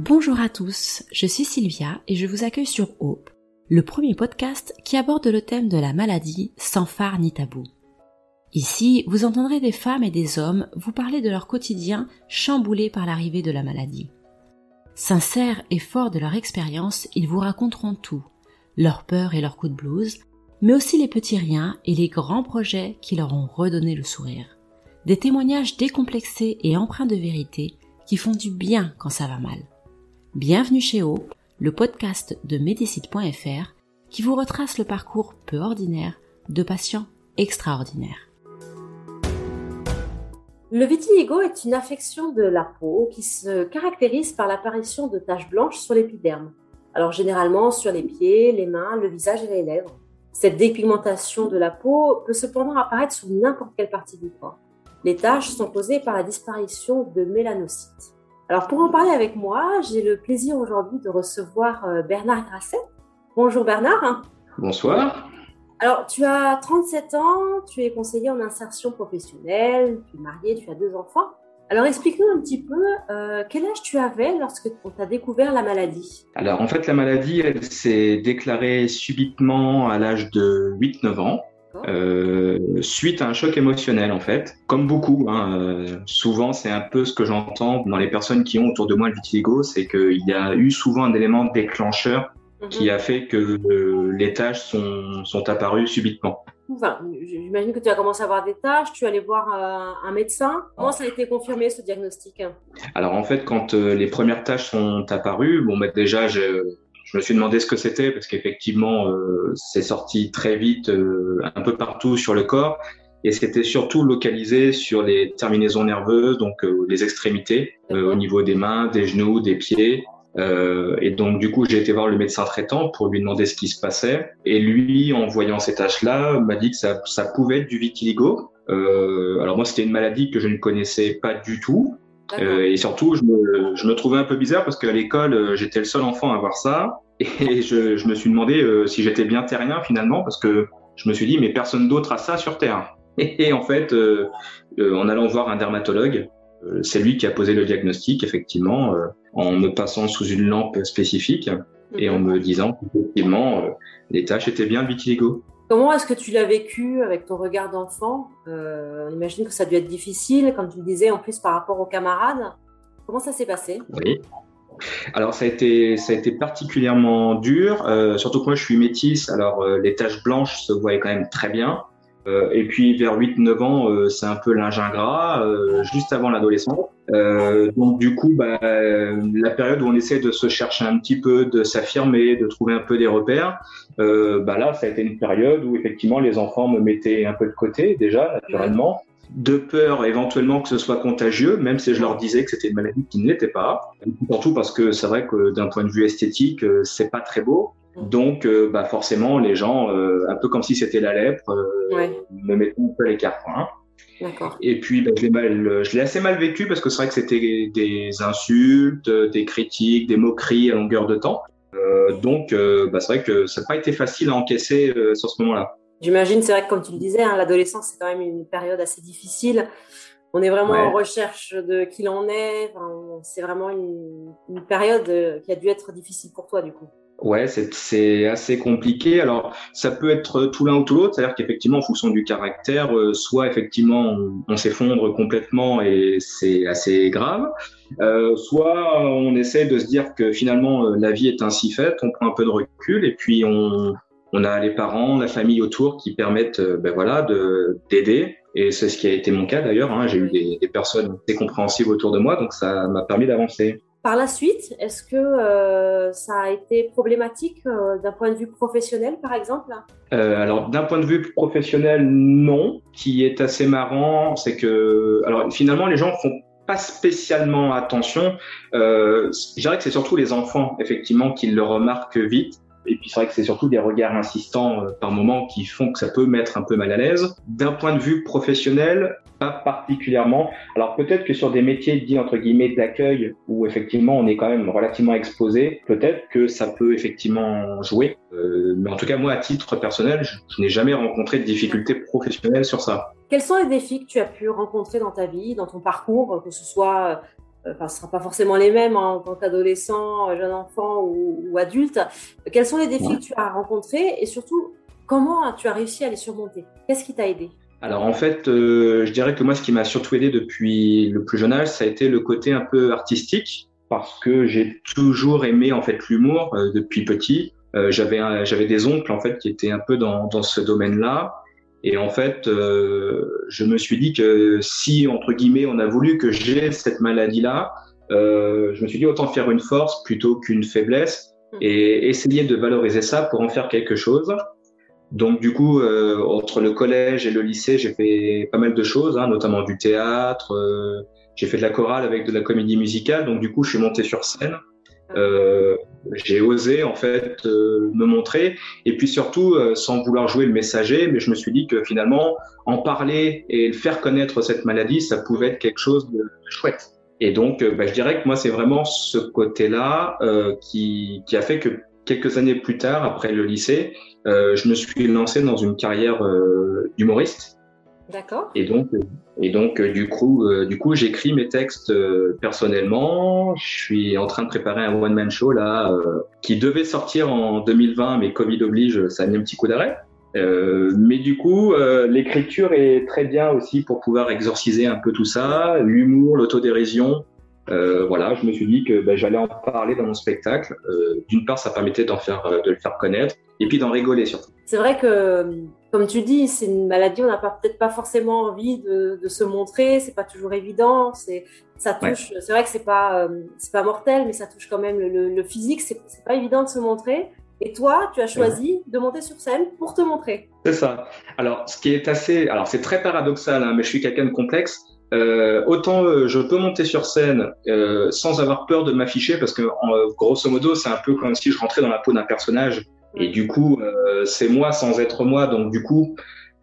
Bonjour à tous, je suis Sylvia et je vous accueille sur Hope, le premier podcast qui aborde le thème de la maladie sans phare ni tabou. Ici, vous entendrez des femmes et des hommes vous parler de leur quotidien chamboulé par l'arrivée de la maladie. Sincères et forts de leur expérience, ils vous raconteront tout, leurs peurs et leurs coups de blues, mais aussi les petits riens et les grands projets qui leur ont redonné le sourire. Des témoignages décomplexés et empreints de vérité qui font du bien quand ça va mal. Bienvenue chez O, le podcast de Médicite.fr qui vous retrace le parcours peu ordinaire de patients extraordinaires. Le vitiligo est une affection de la peau qui se caractérise par l'apparition de taches blanches sur l'épiderme. Alors généralement sur les pieds, les mains, le visage et les lèvres. Cette dépigmentation de la peau peut cependant apparaître sur n'importe quelle partie du corps. Les taches sont causées par la disparition de mélanocytes. Alors pour en parler avec moi, j'ai le plaisir aujourd'hui de recevoir euh, Bernard Grasset. Bonjour Bernard. Bonsoir. Alors tu as 37 ans, tu es conseiller en insertion professionnelle, tu es marié, tu as deux enfants. Alors explique-nous un petit peu euh, quel âge tu avais lorsque tu as découvert la maladie? Alors en fait la maladie elle s'est déclarée subitement à l'âge de 8-9 ans. Euh, suite à un choc émotionnel en fait, comme beaucoup. Hein, euh, souvent, c'est un peu ce que j'entends dans les personnes qui ont autour de moi le vitiligo, c'est qu'il y a eu souvent un élément déclencheur qui mhm. a fait que euh, les tâches sont, sont apparues subitement. Enfin, J'imagine que tu as commencé à avoir des tâches, tu allais voir un médecin. Comment ça a été confirmé ce diagnostic? Alors en fait, quand les premières tâches sont apparues, bon, bah, déjà, je, je me suis demandé ce que c'était parce qu'effectivement, euh, c'est sorti très vite euh, un peu partout sur le corps et c'était surtout localisé sur les terminaisons nerveuses, donc euh, les extrémités, au niveau des mains, des genoux, des pieds. et donc du coup, j'ai été voir le médecin traitant pour lui demander ce qui se passait. Et lui, en voyant ces taches-là, m'a dit que ça, ça pouvait être du vitiligo. alors moi, c'était une maladie que je ne connaissais pas du tout. Euh, et surtout, je me, je me, trouvais un peu bizarre parce qu'à l'école, euh, j'étais le seul enfant à avoir ça. Et je, je me suis demandé euh, si j'étais bien terrien finalement parce que je me suis dit, mais personne d'autre a ça sur Terre. Et, en fait, en allant voir un dermatologue, c'est lui qui a posé le diagnostic, effectivement, en me passant sous une lampe spécifique et en me disant qu'effectivement, les tâches étaient bien vitiligo. Comment est-ce que tu l'as vécu avec ton regard d'enfant? Euh, On imagine que ça a dû être difficile, comme tu le disais, en plus par rapport aux camarades. Comment ça s'est passé? Oui. Alors ça a été ça a été particulièrement dur, euh, surtout que moi je suis métisse, alors euh, les taches blanches se voyaient quand même très bien. Euh, et puis vers 8-9 ans, euh, c'est un peu l'ingrat, euh, juste avant l'adolescence. donc du coup, bah, la période où on essaie de se chercher un petit peu, de s'affirmer, de trouver un peu des repères, bah là, ça a été une période où effectivement les enfants me mettaient un peu de côté déjà, naturellement de peur éventuellement que ce soit contagieux, même si je leur disais que c'était une maladie qui ne l'était pas. Surtout parce que c'est vrai que d'un point de vue esthétique, c'est pas très beau. Donc, euh, bah forcément, les gens, euh, un peu comme si c'était la lèpre, euh, me mettaient un peu à l'écart. Hein. Et puis, bah, je l'ai assez mal vécu parce que c'est vrai que c'était des insultes, des critiques, des moqueries à longueur de temps. donc, bah, c'est vrai que ça n'a pas été facile à encaisser sur ce moment-là. J'imagine, c'est vrai que comme tu le disais, hein, l'adolescence, c'est quand même une période assez difficile. On est vraiment en recherche de qui l'on est. c'est vraiment une, une période qui a dû être difficile pour toi, du coup. Ouais, c'est assez compliqué. Alors, ça peut être tout l'un ou tout l'autre, c'est-à-dire qu'effectivement, en fonction du caractère, euh, soit effectivement on, s'effondre complètement et c'est assez grave, euh, soit on essaie de se dire que finalement euh, la vie est ainsi faite, on prend un peu de recul et puis on, on a les parents, la famille autour qui permettent, ben voilà, de d'aider. Et c'est ce qui a été mon cas d'ailleurs. Hein. J'ai eu des, des personnes assez compréhensives autour de moi, donc ça m'a permis d'avancer. Par la suite, est-ce que euh, ça a été problématique euh, d'un point de vue professionnel, par exemple? Euh, Alors, d'un point de vue professionnel, non. Qui est assez marrant, c'est que, alors finalement, les gens font pas spécialement attention. je dirais que c'est surtout les enfants, effectivement, qui le remarquent vite. Et puis c'est vrai que c'est surtout des regards insistants par moment qui font que ça peut mettre un peu mal à l'aise. D'un point de vue professionnel, pas particulièrement. Alors peut-être que sur des métiers dits entre guillemets d'accueil où effectivement on est quand même relativement exposé, peut-être que ça peut effectivement jouer. Euh, mais en tout cas moi à titre personnel, je, je n'ai jamais rencontré de difficultés professionnelles sur ça. Quels sont les défis que tu as pu rencontrer dans ta vie, dans ton parcours, que ce soit enfin, ce ne sera pas forcément les mêmes hein, en tant qu'adolescent, jeune enfant ou, adulte. Quels sont les défis que tu as rencontrés et surtout, comment tu as réussi à les surmonter? Qu'est-ce qui t'a aidé? Alors en fait, euh, je dirais que moi, ce qui m'a surtout aidé depuis le plus jeune âge, ça a été le côté un peu artistique, parce que j'ai toujours aimé en fait l'humour euh, depuis petit. Euh, j'avais j'avais des oncles en fait qui étaient un peu dans, dans ce domaine-là, et en fait, je me suis dit que si entre guillemets on a voulu que j'ai cette maladie-là, je me suis dit autant faire une force plutôt qu'une faiblesse mmh. et essayer de valoriser ça pour en faire quelque chose. Donc du coup, euh, entre le collège et le lycée, j'ai fait pas mal de choses, hein, notamment du théâtre. Euh, j'ai fait de la chorale avec de la comédie musicale. Donc du coup, je suis monté sur scène. Euh, j'ai osé en fait euh, me montrer et puis surtout euh, sans vouloir jouer le messager, mais je me suis dit que finalement en parler et faire connaître cette maladie, ça pouvait être quelque chose de chouette. Et donc, bah, je dirais que moi, c'est vraiment ce côté-là qui, qui a fait que quelques années plus tard, après le lycée, euh, je me suis lancé dans une carrière euh, d'humoriste. D'accord. Et donc, et donc euh, du coup, du coup, j'écris mes textes personnellement. Je suis en train de préparer un one man show là, qui devait sortir en 2020, mais Covid oblige, ça a mis un petit coup d'arrêt. mais du coup, l'écriture est très bien aussi pour pouvoir exorciser un peu tout ça, l'humour, l'autodérision. Euh, voilà, je me suis dit que ben, j'allais en parler dans mon spectacle. Euh, D'une part, ça permettait d'en faire, euh, de le faire connaître, et puis d'en rigoler surtout. C'est vrai que, comme tu dis, c'est une maladie, on n'a peut-être pas forcément envie de, de se montrer. C'est pas toujours évident. C'est, ça touche. C'est vrai que c'est pas, euh, c'est pas mortel, mais ça touche quand même le, le, physique. C'est, c'est pas évident de se montrer. Et toi, tu as choisi de monter sur scène pour te montrer. C'est ça. Alors, ce qui est assez, alors c'est très paradoxal, hein, mais je suis quelqu'un de complexe. Euh, autant euh, je peux monter sur scène euh, sans avoir peur de m'afficher parce que grosso modo c'est un peu comme si je rentrais dans la peau d'un personnage et du coup c'est moi sans être moi donc du coup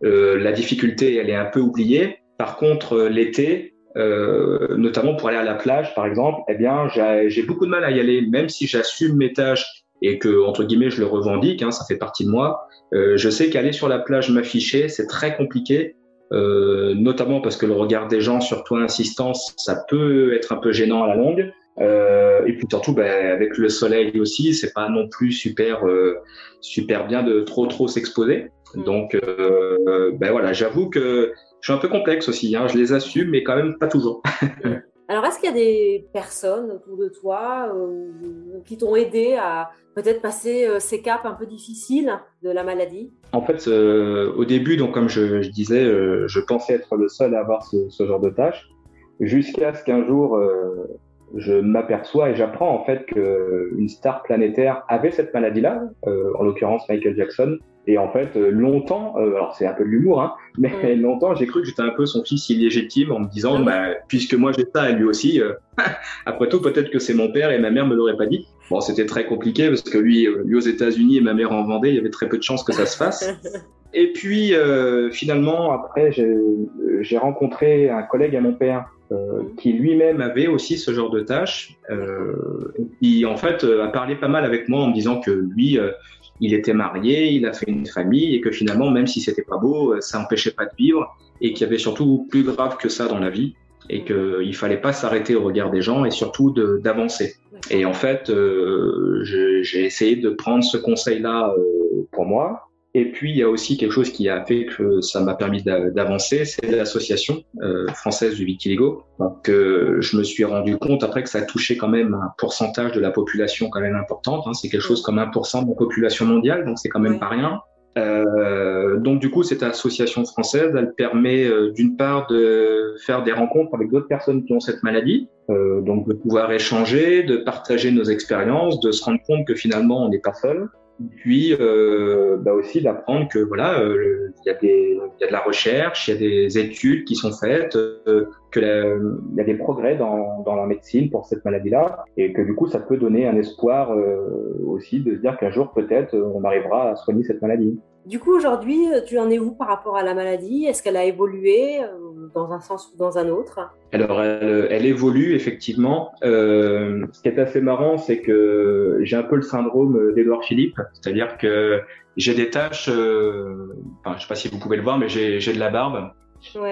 la difficulté elle est un peu oubliée. Par contre l'été notamment pour aller à la plage par exemple eh bien j'ai beaucoup de mal à y aller même si j'assume mes tâches et que entre guillemets je le revendique hein, ça fait partie de moi. je sais qu'aller sur la plage m'afficher c'est très compliqué euh, notamment parce que le regard des gens sur toi insistant, ça peut être un peu gênant à la longue. Euh, et puis surtout, ben, avec le soleil aussi, c'est pas non plus super euh, super bien de trop trop s'exposer. Mm. Donc, euh, ben voilà, j'avoue que je suis un peu complexe aussi. Hein, je les assume, mais quand même pas toujours. Alors, est-ce qu'il y a des personnes autour de toi euh, qui t'ont aidé à peut-être passer euh, ces caps un peu difficiles de la maladie? En fait, euh, au début, comme je, disais, je pensais être le seul à avoir ce, ce genre de tâche, jusqu'à ce qu'un jour, je m'aperçois et j'apprends en fait qu'une star planétaire avait cette maladie-là, en l'occurrence Michael Jackson, et en fait, euh, longtemps, euh, alors c'est un peu de l'humour, hein, mais longtemps, j'ai cru que j'étais un peu son fils illégitime en me disant, ah bah, puisque moi j'ai ça et lui aussi, euh, après tout, peut-être que c'est mon père et ma mère me l'auraient pas dit. Bon, c'était très compliqué parce que lui, lui aux États-Unis et ma mère en Vendée, il y avait très peu de chances que ça se fasse. et puis, finalement, après, j'ai rencontré un collègue à mon père qui lui-même avait aussi ce genre de tâches, euh, qui en fait a parlé pas mal avec moi en me disant que lui, il était marié, il a fait une famille et que finalement, même si c'était pas beau, euh, ça n'empêchait pas de vivre et qu'il y avait surtout plus grave que ça dans la vie et qu'il fallait pas s'arrêter au regard des gens et surtout d'avancer. Et en fait, euh, j'ai essayé de prendre ce conseil-là euh, pour moi et puis, il y a aussi quelque chose qui a fait que ça m'a permis d'avancer, c'est l'association euh, française du vitiligo. Donc, euh, je me suis rendu compte après que ça touchait quand même un pourcentage de la population quand même importante. Hein. C'est quelque chose comme 1% de la population mondiale, donc c'est quand même pas rien. Euh, donc, du coup, cette association française, elle permet euh, d'une part de faire des rencontres avec d'autres personnes qui ont cette maladie, euh, donc de pouvoir échanger, de partager nos expériences, de se rendre compte que finalement, on n'est pas seul puis euh, bah aussi d'apprendre que voilà euh, il y y a de la recherche il y a des études qui sont faites euh, que il y a des progrès dans dans la médecine pour cette maladie là et que du coup ça peut donner un espoir euh, aussi de se dire qu'un jour peut-être on arrivera à soigner cette maladie du coup, aujourd'hui, tu en es où par rapport à la maladie? Est-ce qu'elle a évolué euh, dans un sens ou dans un autre? Alors, elle, évolue effectivement. Euh, ce qui est assez marrant, c'est que j'ai un peu le syndrome d'Edouard Philippe, c'est-à-dire que j'ai des taches, euh, enfin, je sais pas si vous pouvez le voir, mais j'ai de la barbe.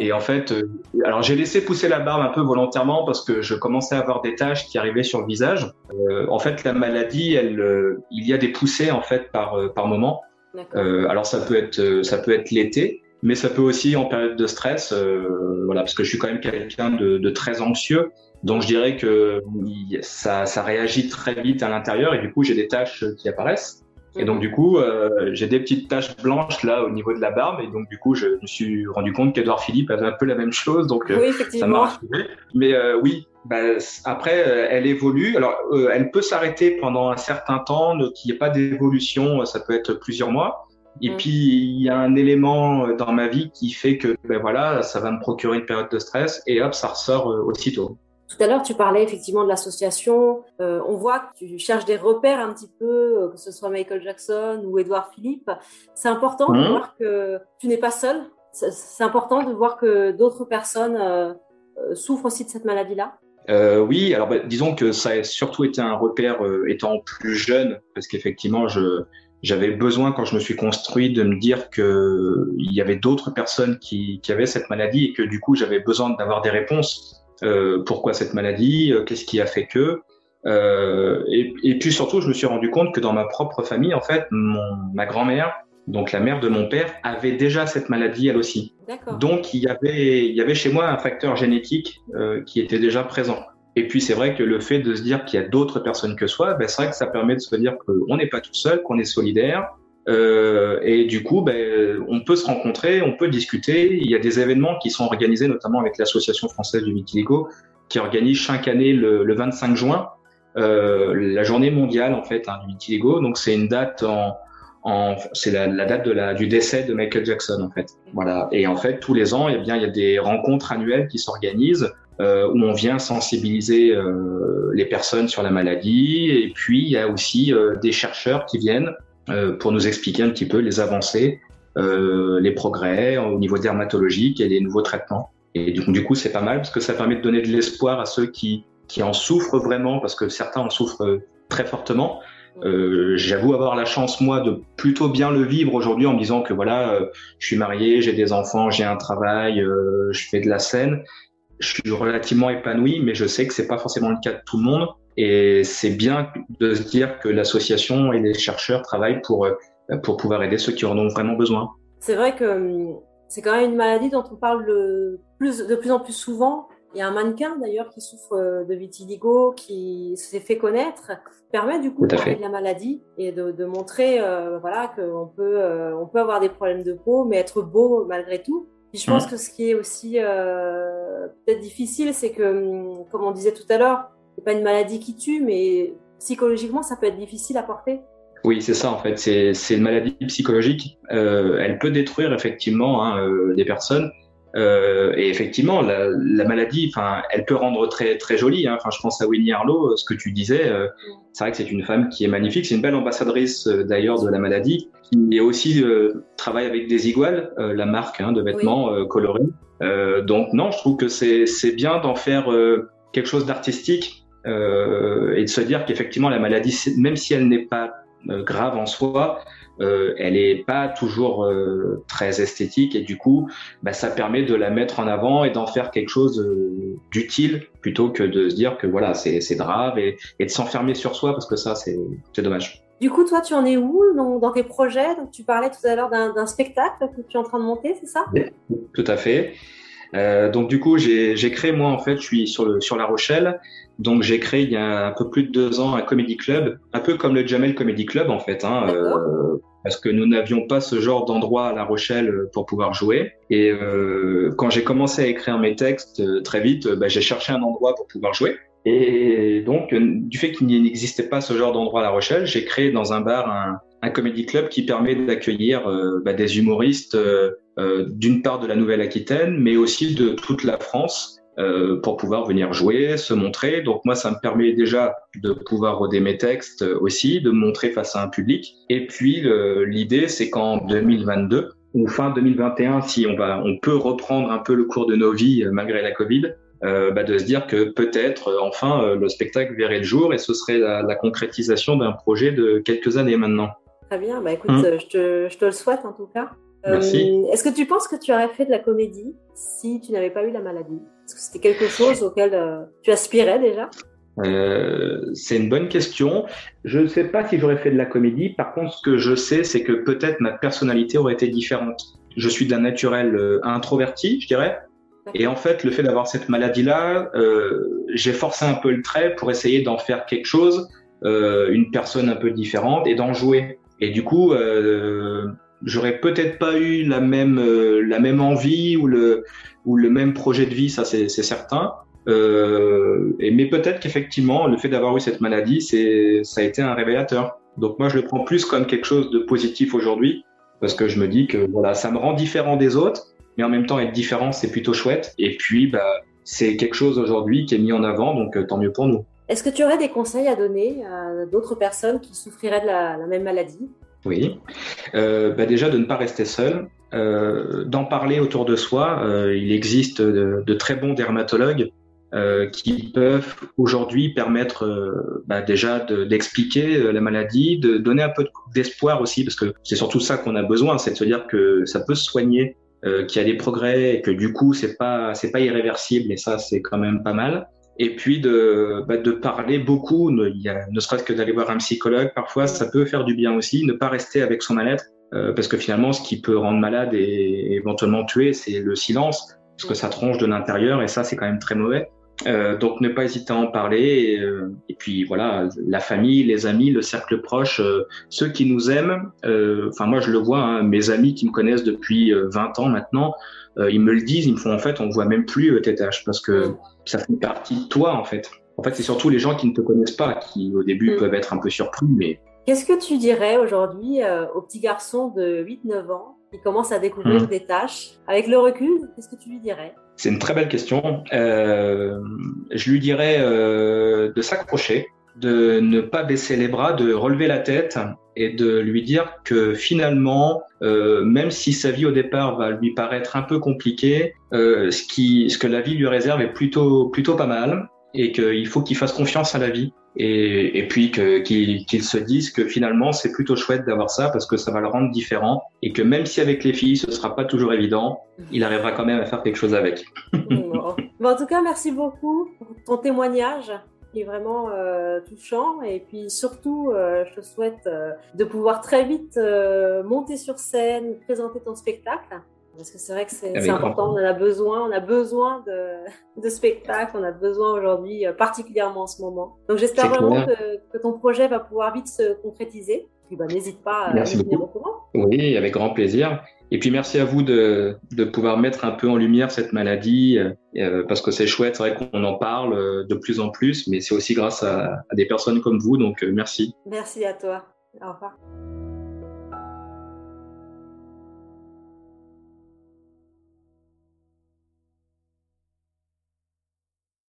Et en fait, euh, alors j'ai laissé pousser la barbe un peu volontairement parce que je commençais à avoir des taches qui arrivaient sur le visage. Euh, en fait, la maladie, elle, euh, il y a des poussées en fait par par moment. Alors ça peut être ça peut être l'été, mais ça peut aussi en période de stress. voilà, parce que je suis quand même quelqu'un de, de, très anxieux. Donc je dirais que ça, ça réagit très vite à l'intérieur et du coup j'ai des taches qui apparaissent. Et donc, du coup, euh, j'ai des petites taches blanches là au niveau de la barbe. Et donc, du coup, je me suis rendu compte qu'Edouard Philippe avait un peu la même chose. Donc, euh, ça m'a rassuré. Mais euh, oui, bah, après, euh, elle évolue. Alors, euh, elle peut s'arrêter pendant un certain temps, qu'il n'y ait pas d'évolution. Ça peut être plusieurs mois. Et mm. puis, il y a un élément dans ma vie qui fait que, ben voilà, ça va me procurer une période de stress et hop, ça ressort aussitôt. Tout à l'heure, tu parlais effectivement de l'association. Euh, on voit que tu cherches des repères un petit peu, euh, que ce soit Michael Jackson ou Edouard Philippe. C'est important de mmh. voir que tu n'es pas seul. C'est important de voir que d'autres personnes euh, souffrent aussi de cette maladie-là. Oui, alors bah, disons que ça a surtout été un repère étant plus jeune, parce qu'effectivement, j'avais besoin quand je me suis construit de me dire que il y avait d'autres personnes qui, qui avaient cette maladie et que du coup j'avais besoin d'avoir des réponses euh, pourquoi cette maladie, euh, qu'est-ce qui a fait que. Euh, et, et, puis surtout, je me suis rendu compte que dans ma propre famille, en fait, mon, ma grand-mère, donc la mère de mon père, avait déjà cette maladie elle aussi. Donc il y avait, il y avait chez moi un facteur génétique euh, qui était déjà présent. Et puis c'est vrai que le fait de se dire qu'il y a d'autres personnes que soi, ben, c'est vrai que ça permet de se dire qu'on n'est pas tout seul, qu'on est solidaire, euh, et du coup, ben, on peut se rencontrer, on peut discuter. Il y a des événements qui sont organisés, notamment avec l'Association française du vitiligo, qui organise chaque année le, le 25 juin euh, la journée mondiale en fait hein, du vitiligo. Donc c'est une date en, en c'est la, la, date de la, du décès de Michael Jackson en fait. Voilà. Et en fait, tous les ans, eh bien, il y a des rencontres annuelles qui s'organisent euh, où on vient sensibiliser euh, les personnes sur la maladie. Et puis il y a aussi euh, des chercheurs qui viennent euh, pour nous expliquer un petit peu les avancées, euh, les progrès au niveau dermatologique et les nouveaux traitements. Et du coup, du coup, c'est pas mal parce que ça permet de donner de l'espoir à ceux qui, qui en souffrent vraiment, parce que certains en souffrent très fortement. Euh, J'avoue avoir la chance moi de plutôt bien le vivre aujourd'hui en me disant que voilà, euh, je suis marié, j'ai des enfants, j'ai un travail, euh, je fais de la scène, je suis relativement épanoui, mais je sais que c'est pas forcément le cas de tout le monde. Et c'est bien de se dire que l'association et les chercheurs travaillent pour, euh, pour pouvoir aider ceux qui en ont vraiment besoin. C'est vrai que hum, c'est quand même une maladie dont on parle de plus, de plus en plus souvent. Il y a un mannequin d'ailleurs qui souffre euh, de vitiligo, qui s'est fait connaître, permet du coup de parler de la maladie et de, de montrer euh, voilà qu'on peut euh, on peut avoir des problèmes de peau, mais être beau malgré tout. Et je pense que ce qui est aussi euh, peut-être difficile, c'est que, hum, comme on disait tout à l'heure, c'est pas une maladie qui tue, mais psychologiquement, ça peut être difficile à porter. Oui, c'est ça en fait. C'est une maladie psychologique. Euh, elle peut détruire effectivement hein, euh, des personnes. Euh, et effectivement, la, la maladie, enfin, elle peut rendre très très jolie. Hein. Enfin, je pense à Winnie Harlow, ce que tu disais. Euh, c'est vrai que c'est une femme qui est magnifique. C'est une belle ambassadrice euh, d'ailleurs de la maladie, qui aussi euh, travaille avec des iguales, la marque hein, de vêtements colorés. donc non, je trouve que c'est c'est bien d'en faire quelque chose d'artistique euh, et de se dire qu'effectivement la maladie, même si elle n'est pas euh, grave en soi, euh, elle est pas toujours euh, très esthétique et du coup, bah, ça permet de la mettre en avant et d'en faire quelque chose euh, d'utile plutôt que de se dire que voilà c'est grave et, et de s'enfermer sur soi parce que ça c'est dommage. Du coup, toi, tu en es où dans, dans tes projets? Donc, tu parlais tout à l'heure d'un spectacle que tu es en train de monter, c'est ça? Tout à fait. Euh, donc du coup, j'ai créé moi en fait, je suis sur le sur La Rochelle, donc j'ai créé il y a un peu plus de deux ans un comedy club, un peu comme le Jamel Comedy Club en fait, hein, euh, parce que nous n'avions pas ce genre d'endroit à La Rochelle pour pouvoir jouer. Et euh, quand j'ai commencé à écrire mes textes euh, très vite, bah, j'ai cherché un endroit pour pouvoir jouer. Et donc, du fait qu'il n'existait pas ce genre d'endroit à La Rochelle, j'ai créé dans un bar un, un comedy club qui permet d'accueillir euh, bah, des humoristes euh, euh, d'une part de la Nouvelle-Aquitaine, mais aussi de toute la France. pour pouvoir venir jouer, se montrer. Donc moi, ça me permet déjà de pouvoir roder mes textes aussi, de me montrer face à un public. Et puis l'idée, c'est qu'en 2022 ou fin 2021, si on va, on peut reprendre un peu le cours de nos vies malgré la Covid, bah, de se dire que peut-être enfin le spectacle verrait le jour et ce serait la concrétisation d'un projet de quelques années maintenant. Très bien, bah écoute, je, te, je, te, le souhaite en tout cas. Merci. Est-ce que tu penses que tu aurais fait de la comédie si tu n'avais pas eu la maladie? Est-ce que c'était quelque chose auquel tu aspirais déjà? Euh, c'est une bonne question. Je ne sais pas si j'aurais fait de la comédie. Par contre, ce que je sais, c'est que peut-être ma personnalité aurait été différente. Je suis d'un naturel euh, introverti, je dirais. Et en fait, le fait d'avoir cette maladie-là, euh, j'ai forcé un peu le trait pour essayer d'en faire quelque chose, euh, une personne un peu différente et d'en jouer. Et du coup, euh, j'aurais peut-être pas eu la même euh, la même envie ou le ou le même projet de vie, ça c'est certain. Euh, mais peut-être qu'effectivement, le fait d'avoir eu cette maladie, c'est, ça a été un révélateur. Donc moi, je le prends plus comme quelque chose de positif aujourd'hui, parce que je me dis que voilà, ça me rend différent des autres, mais en même temps, être différent, c'est plutôt chouette. Et puis, bah, c'est quelque chose aujourd'hui qui est mis en avant, donc euh, tant mieux pour nous. Est-ce que tu aurais des conseils à donner à d'autres personnes qui souffriraient de la, même maladie? Oui, euh, bah déjà de ne pas rester seul, euh, d'en parler autour de soi. Euh, il existe de, très bons dermatologues euh, qui peuvent aujourd'hui permettre bah, déjà d'expliquer la maladie, de donner un peu d'espoir aussi, parce que c'est surtout ça qu'on a besoin, c'est de se dire que ça peut se soigner, qu'il y a des progrès et que du coup c'est pas pas irréversible et ça c'est quand même pas mal. Et puis de, bah, de parler beaucoup, ne, serait-ce que d'aller voir un psychologue, parfois ça peut faire du bien aussi, ne pas rester avec son mal-être, parce que finalement ce qui peut rendre malade et éventuellement tuer, c'est le silence, parce que ça tronche de l'intérieur et ça c'est quand même très mauvais. Euh, donc ne pas hésiter à en parler et, euh, et, puis voilà la famille, les amis, le cercle proche, euh, ceux qui nous aiment. Enfin moi je le vois, hein, mes amis qui me connaissent depuis 20 ans maintenant, ils me le disent, ils me font en fait on voit même plus tâches parce que ça fait partie de toi en fait. En fait c'est surtout les gens qui ne te connaissent pas qui au début mm. peuvent être un peu surpris mais. Qu'est-ce que tu dirais aujourd'hui aux petits garçons de 8-9 ans qui commencent à découvrir mm. des tâches? Avec le recul Qu'est-ce que tu lui dirais? C'est une très belle question. Euh, je lui dirais euh, de s'accrocher, de ne pas baisser les bras, de relever la tête et de lui dire que finalement, euh, même si sa vie au départ va lui paraître un peu compliquée, euh, ce, qui, ce que la vie lui réserve est plutôt, plutôt pas mal et qu'il faut qu'il fasse confiance à la vie et, puis qu'ils se disent que finalement c'est plutôt chouette d'avoir ça parce que ça va le rendre différent et que même si avec les filles ce sera pas toujours évident, il arrivera quand même à faire quelque chose avec. bon. en tout cas, merci beaucoup pour ton témoignage qui est vraiment euh, touchant et puis surtout euh, je te souhaite euh, de pouvoir très vite monter sur scène, présenter ton spectacle parce que c'est vrai que c'est important, on en a besoin, on a besoin de, de spectacles, on a besoin aujourd'hui, euh, particulièrement en ce moment. Donc j'espère vraiment que, que, ton projet va pouvoir vite se concrétiser. Puis bah, n'hésite pas à merci venir au courant. Oui, avec grand plaisir. Et puis merci à vous de, de pouvoir mettre un peu en lumière cette maladie, euh, parce que c'est chouette, c'est vrai qu'on en parle euh, de plus en plus, mais c'est aussi grâce à, à, des personnes comme vous, donc euh, merci. Merci à toi. Au revoir.